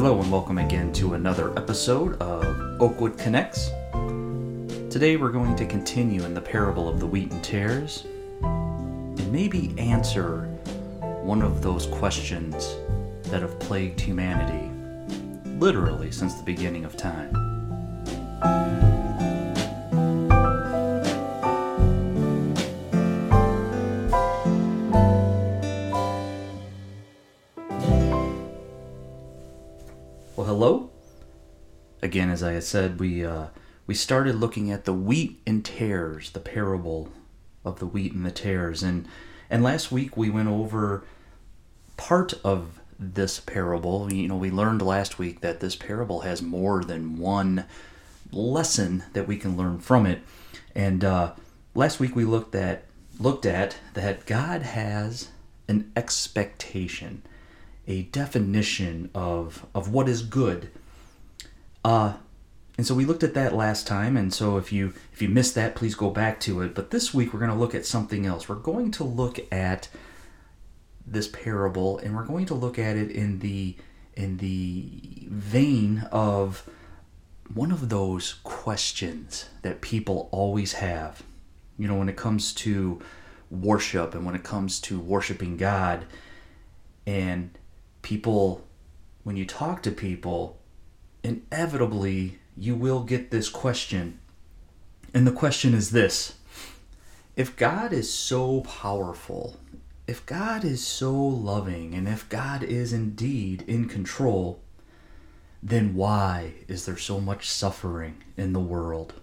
Hello, and welcome again to another episode of Oakwood Connects. Today, we're going to continue in the parable of the wheat and tares and maybe answer one of those questions that have plagued humanity literally since the beginning of time. As I said, we uh, we started looking at the wheat and tares, the parable of the wheat and the tares, and and last week we went over part of this parable. You know, we learned last week that this parable has more than one lesson that we can learn from it, and uh, last week we looked at looked at that God has an expectation a definition of of what is good. Uh, and so we looked at that last time, and so if you if you missed that, please go back to it. But this week we're going to look at something else. We're going to look at this parable, and we're going to look at it in the in the vein of one of those questions that people always have. You know, when it comes to worship and when it comes to worshiping God, and people, when you talk to people, inevitably you will get this question. And the question is this If God is so powerful, if God is so loving, and if God is indeed in control, then why is there so much suffering in the world?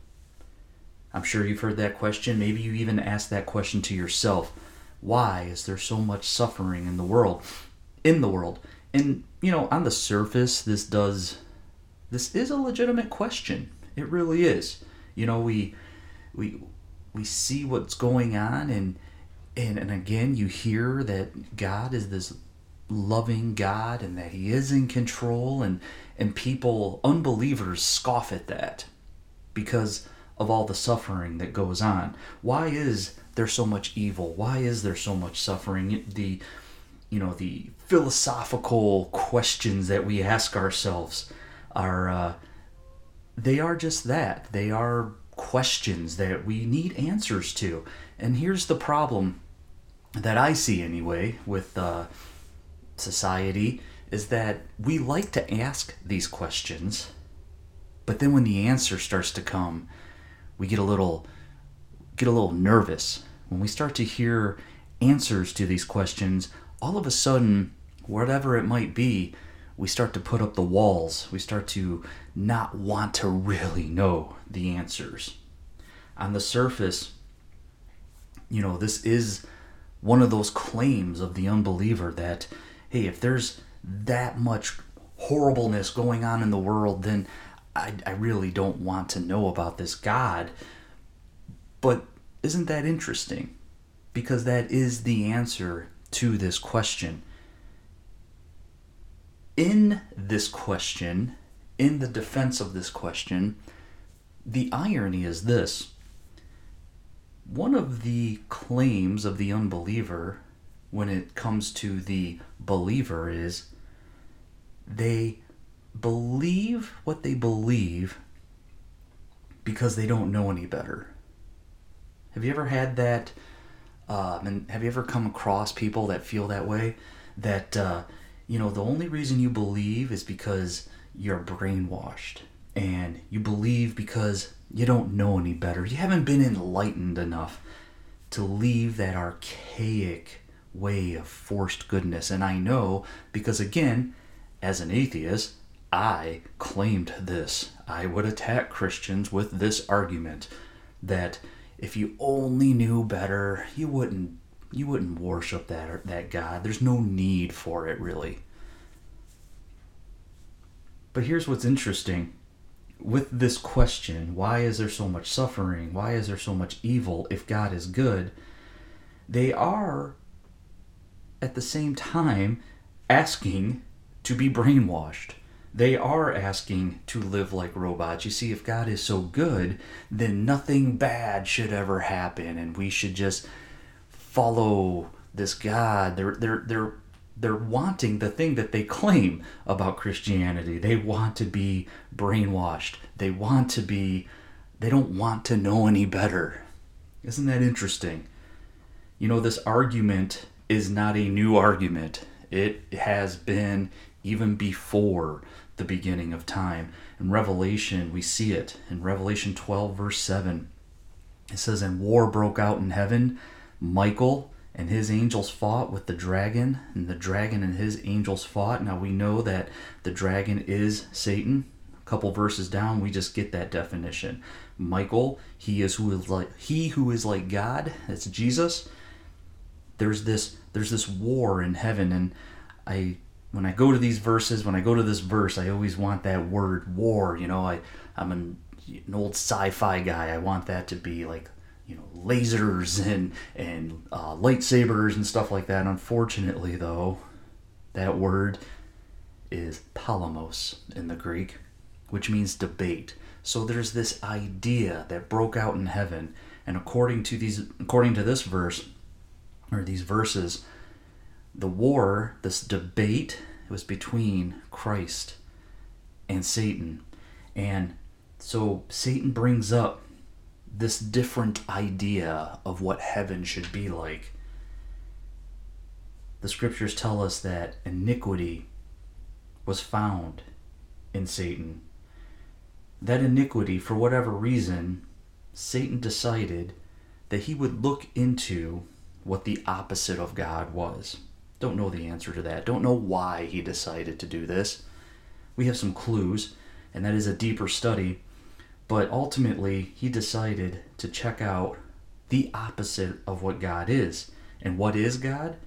I'm sure you've heard that question. Maybe you even asked that question to yourself. Why is there so much suffering in the world? In the world. And you know, on the surface this does this is a legitimate question. It really is. You know, we we we see what's going on and and, and again you hear that God is this loving God and that he is in control and and people unbelievers scoff at that because of all the suffering that goes on. Why is there so much evil? Why is there so much suffering? The you know the philosophical questions that we ask ourselves are uh, they are just that. They are questions that we need answers to. And here's the problem that I see anyway with uh, society is that we like to ask these questions, but then when the answer starts to come, we get a little get a little nervous when we start to hear answers to these questions. All of a sudden, whatever it might be, we start to put up the walls. We start to not want to really know the answers. On the surface, you know, this is one of those claims of the unbeliever that, hey, if there's that much horribleness going on in the world, then I, I really don't want to know about this God. But isn't that interesting? Because that is the answer to this question. In this question, in the defense of this question, the irony is this one of the claims of the unbeliever when it comes to the believer is they believe what they believe because they don't know any better. Have you ever had that? Um, and have you ever come across people that feel that way? That, uh, you know, the only reason you believe is because you're brainwashed. And you believe because you don't know any better. You haven't been enlightened enough to leave that archaic way of forced goodness. And I know because, again, as an atheist, I claimed this. I would attack Christians with this argument that if you only knew better, you wouldn't you wouldn't worship that that God. There's no need for it really. But here's what's interesting with this question, why is there so much suffering? Why is there so much evil if God is good? They are at the same time asking to be brainwashed they are asking to live like robots. You see, if God is so good, then nothing bad should ever happen, and we should just follow this God. They're they're they're they're wanting the thing that they claim about Christianity. They want to be brainwashed. They want to be they don't want to know any better. Isn't that interesting? You know, this argument is not a new argument. It has been even before the beginning of time. In Revelation, we see it. In Revelation 12, verse 7, it says, And war broke out in heaven. Michael and his angels fought with the dragon, and the dragon and his angels fought. Now we know that the dragon is Satan. A couple verses down, we just get that definition. Michael, he is who is like he who is like God. That's Jesus. There's this there's this war in heaven, and I when I go to these verses, when I go to this verse, I always want that word war. You know, I I'm an, an old sci-fi guy. I want that to be like you know lasers and and uh, lightsabers and stuff like that. Unfortunately, though, that word is polemos in the Greek, which means debate. So there's this idea that broke out in heaven, and according to these, according to this verse, or these verses, the war, this debate, was between Christ and Satan, and so Satan brings up this different idea of what heaven should be like. The scriptures tell us that iniquity was found in Satan that iniquity, for whatever reason, Satan decided that he would look into what the opposite of God was. Don't know the answer to that. Don't know why he decided to do this. We have some clues, and that is a deeper study. But ultimately, he decided to check out the opposite of what God is. And what is God?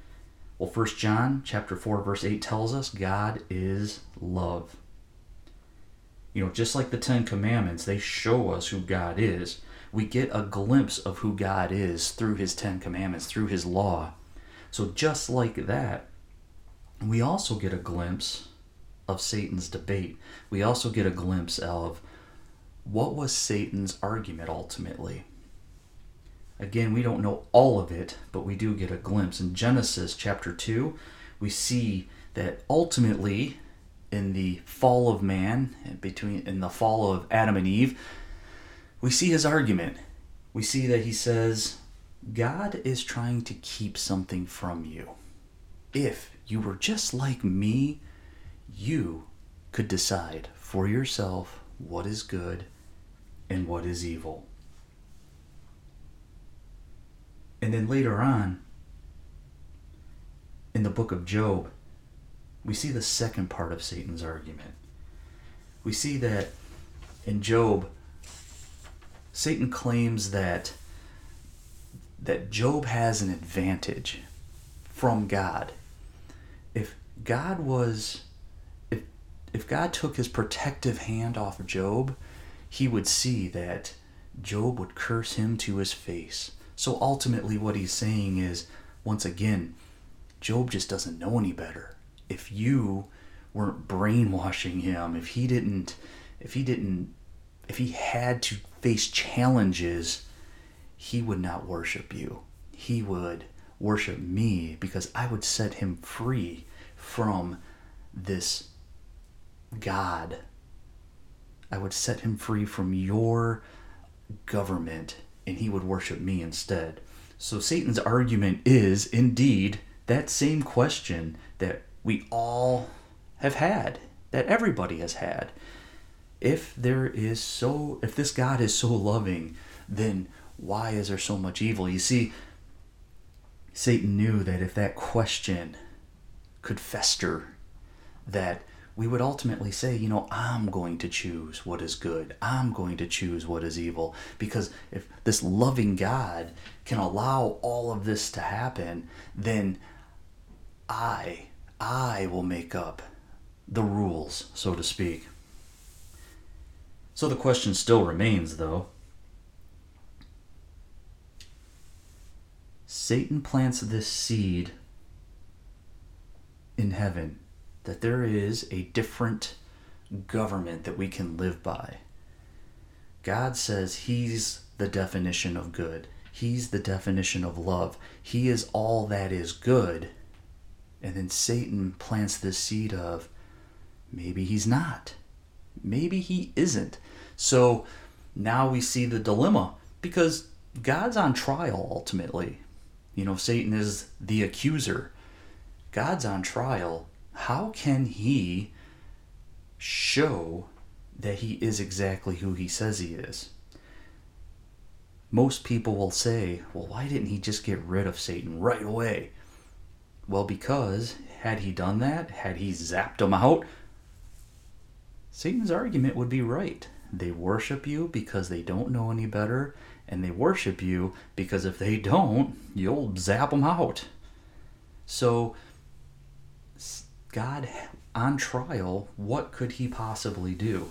Well, 1 John chapter 4 verse 8 tells us God is love. You know, just like the Ten Commandments, they show us who God is. We get a glimpse of who God is through His Ten Commandments, through His law. So, just like that, we also get a glimpse of Satan's debate. We also get a glimpse of what was Satan's argument ultimately. Again, we don't know all of it, but we do get a glimpse. In Genesis chapter 2, we see that ultimately in the fall of man, between in the fall of Adam and Eve, we see his argument. We see that he says, God is trying to keep something from you. If you were just like me, you could decide for yourself what is good and what is evil. And then later on, in the book of Job, we see the second part of Satan's argument. We see that in Job, Satan claims that that Job has an advantage from God. If God was if if God took his protective hand off of Job, he would see that Job would curse him to his face. So ultimately what he's saying is once again, Job just doesn't know any better if you weren't brainwashing him, if he didn't, if he didn't, if he had to face challenges, he would not worship you. He would worship me because I would set him free from this God. I would set him free from your government and he would worship me instead. So Satan's argument is indeed that same question that we all have had, that everybody has had. If there is so, if this God is so loving, then why is there so much evil? You see, Satan knew that if that question could fester, that we would ultimately say, you know, I'm going to choose what is good. I'm going to choose what is evil. Because if this loving God can allow all of this to happen, then I I will make up the rules, so to speak. So the question still remains, though. Satan plants this seed in heaven that there is a different government that we can live by. God says He's the definition of good, He's the definition of love, He is all that is good And then Satan plants this seed of maybe he's not. Maybe he isn't. So now we see the dilemma because God's on trial ultimately. You know, Satan is the accuser. God's on trial. How can he show that he is exactly who he says he is? Most people will say, well, why didn't he just get rid of Satan right away? Well, because had he done that, had he zapped him out, Satan's argument would be right. They worship you because they don't know any better, and they worship you because if they don't, you'll zap them out. So, God on trial, what could he possibly do?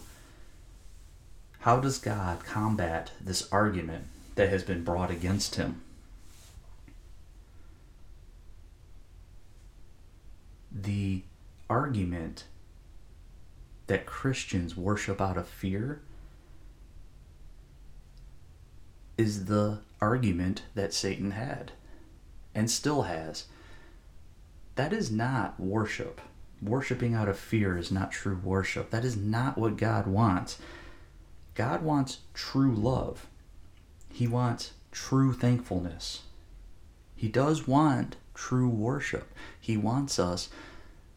How does God combat this argument that has been brought against him? The argument that Christians worship out of fear is the argument that Satan had and still has. That is not worship. Worshipping out of fear is not true worship. That is not what God wants. God wants true love. He wants true thankfulness. He does want true worship. He wants us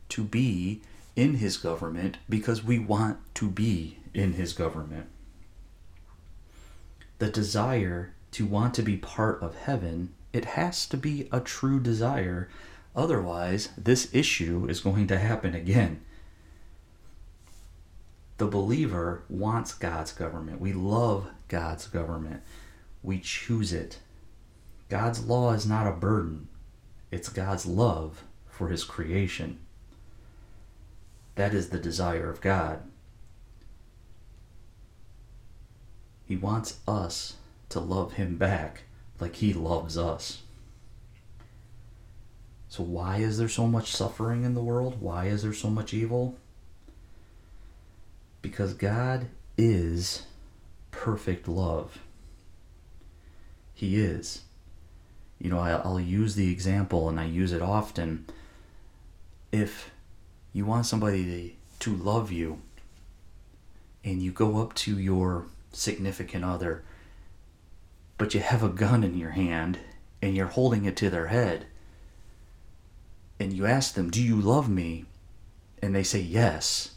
to be in his government because we want to be in his government. The desire to want to be part of heaven, it has to be a true desire. Otherwise, this issue is going to happen again. The believer wants God's government. We love God's government. We choose it. God's law is not a burden, it's God's love for his creation. That is the desire of God. He wants us to love Him back like He loves us. So, why is there so much suffering in the world? Why is there so much evil? Because God is perfect love. He is. You know, I'll use the example, and I use it often. If you want somebody to, love you and you go up to your significant other but you have a gun in your hand and you're holding it to their head and you ask them do you love me and they say yes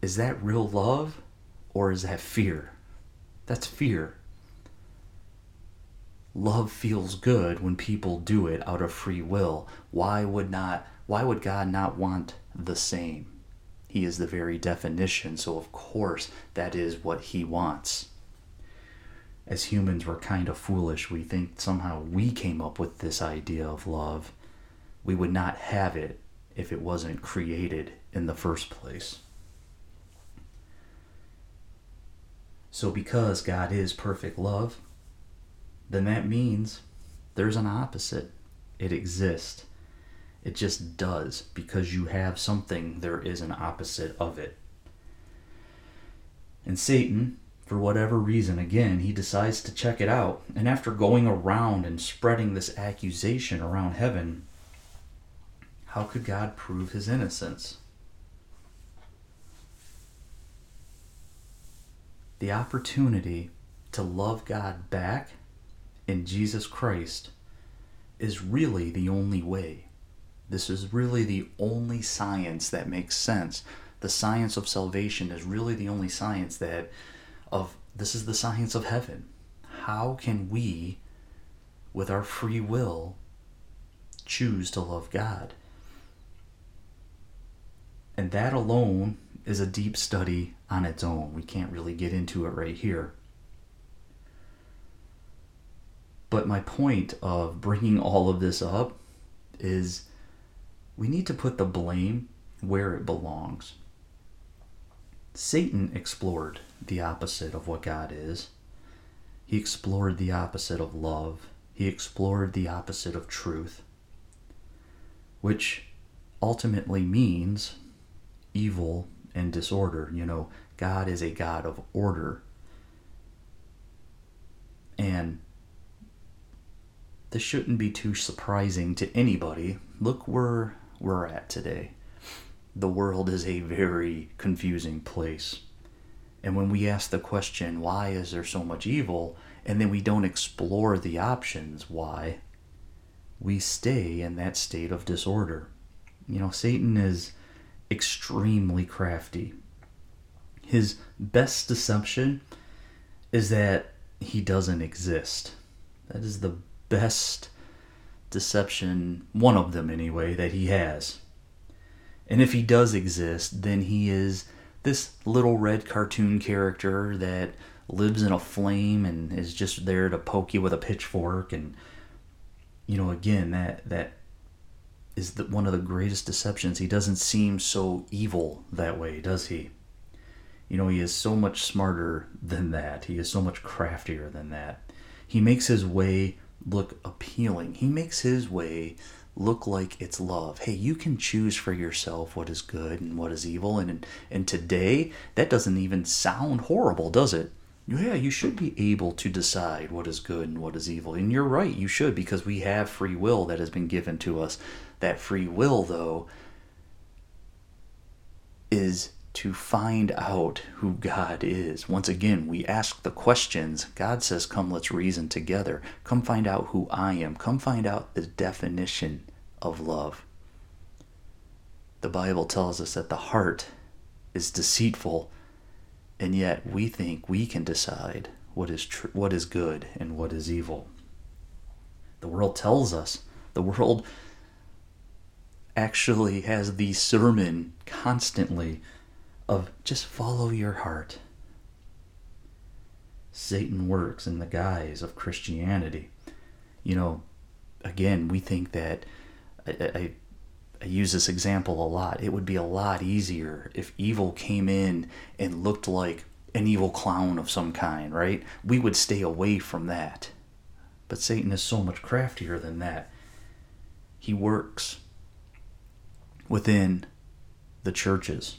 is that real love or is that fear that's fear love feels good when people do it out of free will why would not why would God not want the same? He is the very definition, so of course that is what he wants. As humans, we're kind of foolish. We think somehow we came up with this idea of love. We would not have it if it wasn't created in the first place. So, because God is perfect love, then that means there's an opposite. It exists. It just does. Because you have something, there is an opposite of it. And Satan, for whatever reason, again, he decides to check it out. And after going around and spreading this accusation around heaven, how could God prove his innocence? The opportunity to love God back in Jesus Christ is really the only way. This is really the only science that makes sense. The science of salvation is really the only science that of this is the science of heaven. How can we with our free will choose to love God? And that alone is a deep study on its own. We can't really get into it right here. But my point of bringing all of this up is we need to put the blame where it belongs. Satan explored the opposite of what God is. He explored the opposite of love. He explored the opposite of truth, which ultimately means evil and disorder. You know, God is a God of order. And this shouldn't be too surprising to anybody. Look where we're at today. The world is a very confusing place. And when we ask the question, why is there so much evil? And then we don't explore the options, why? We stay in that state of disorder. You know, Satan is extremely crafty. His best deception is that he doesn't exist. That is the best deception, one of them anyway, that he has. And if he does exist, then he is this little red cartoon character that lives in a flame and is just there to poke you with a pitchfork and you know again that that is the, one of the greatest deceptions he doesn't seem so evil that way does he you know he is so much smarter than that he is so much craftier than that he makes his way look appealing he makes his way look like it's love. Hey, you can choose for yourself what is good and what is evil. And and today, that doesn't even sound horrible, does it? Yeah, you should be able to decide what is good and what is evil. And you're right, you should, because we have free will that has been given to us. That free will, though, is to find out who God is. Once again, we ask the questions. God says, Come, let's reason together. Come find out who I am. Come find out the definition of love. The Bible tells us that the heart is deceitful, and yet we think we can decide what is tr- what is good and what is evil. The world tells us. The world actually has the sermon constantly of just follow your heart. Satan works in the guise of Christianity. You know, again, we think that I, I, I, use this example a lot. It would be a lot easier if evil came in and looked like an evil clown of some kind, right? We would stay away from that. But Satan is so much craftier than that. He works within the churches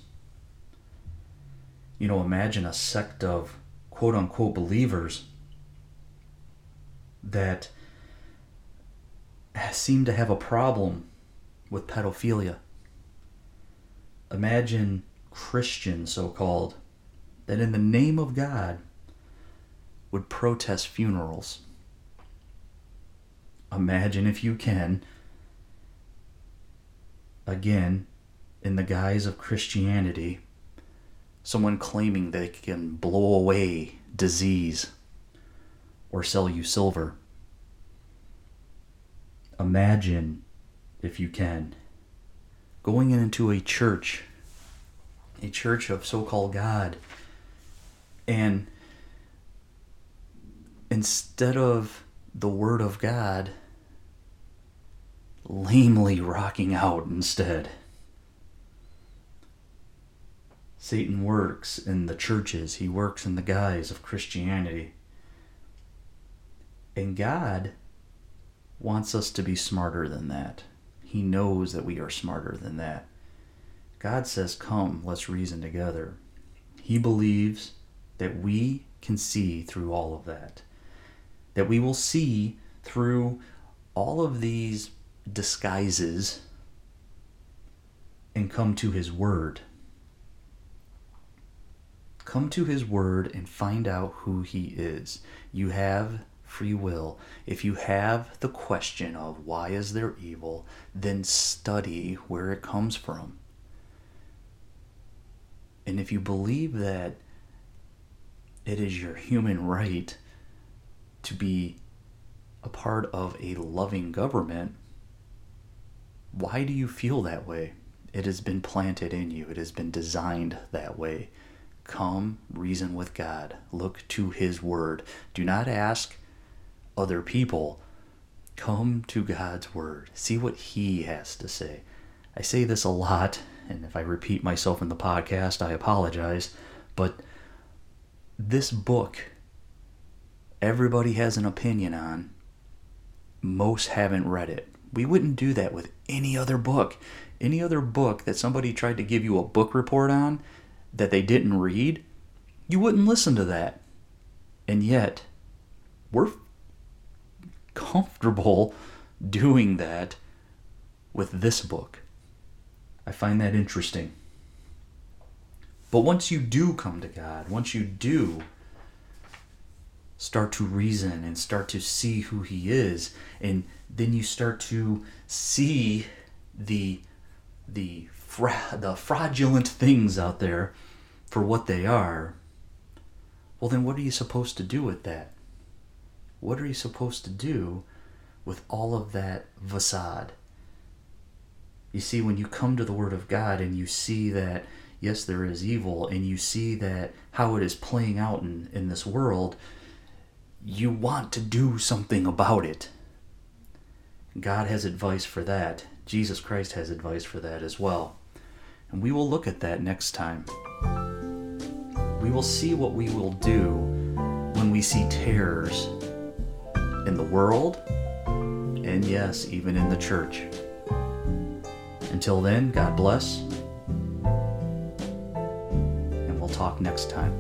you know, imagine a sect of quote unquote believers that seem to have a problem with pedophilia. Imagine Christians, so called, that in the name of God would protest funerals. Imagine, if you can, again, in the guise of Christianity, someone claiming they can blow away disease or sell you silver. Imagine, if you can, going into a church, a church of so called God, and instead of the Word of God, lamely rocking out instead. Satan works in the churches, he works in the guise of Christianity. And God wants us to be smarter than that. He knows that we are smarter than that. God says, Come, let's reason together. He believes that we can see through all of that, that we will see through all of these disguises and come to His Word Come to His Word and find out who He is. You have free will. If you have the question of why is there evil, then study where it comes from. And if you believe that it is your human right to be a part of a loving government, why do you feel that way? It has been planted in you, it has been designed that way. Come reason with God. Look to His Word. Do not ask other people. Come to God's Word. See what He has to say. I say this a lot, and if I repeat myself in the podcast, I apologize. But this book, everybody has an opinion on. Most haven't read it. We wouldn't do that with any other book. Any other book that somebody tried to give you a book report on, that they didn't read, you wouldn't listen to that. And yet, we're comfortable doing that with this book. I find that interesting. But once you do come to God, once you do start to reason and start to see who He is, and then you start to see the the fra- the fraudulent things out there for what they are. Well, then what are you supposed to do with that? What are you supposed to do with all of that facade? You see, when you come to the Word of God and you see that, yes, there is evil, and you see that how it is playing out in, in this world, you want to do something about it. God has advice for that. Jesus Christ has advice for that as well. And we will look at that next time. We will see what we will do when we see tares in the world, and yes, even in the church. Until then, God bless, and we'll talk next time.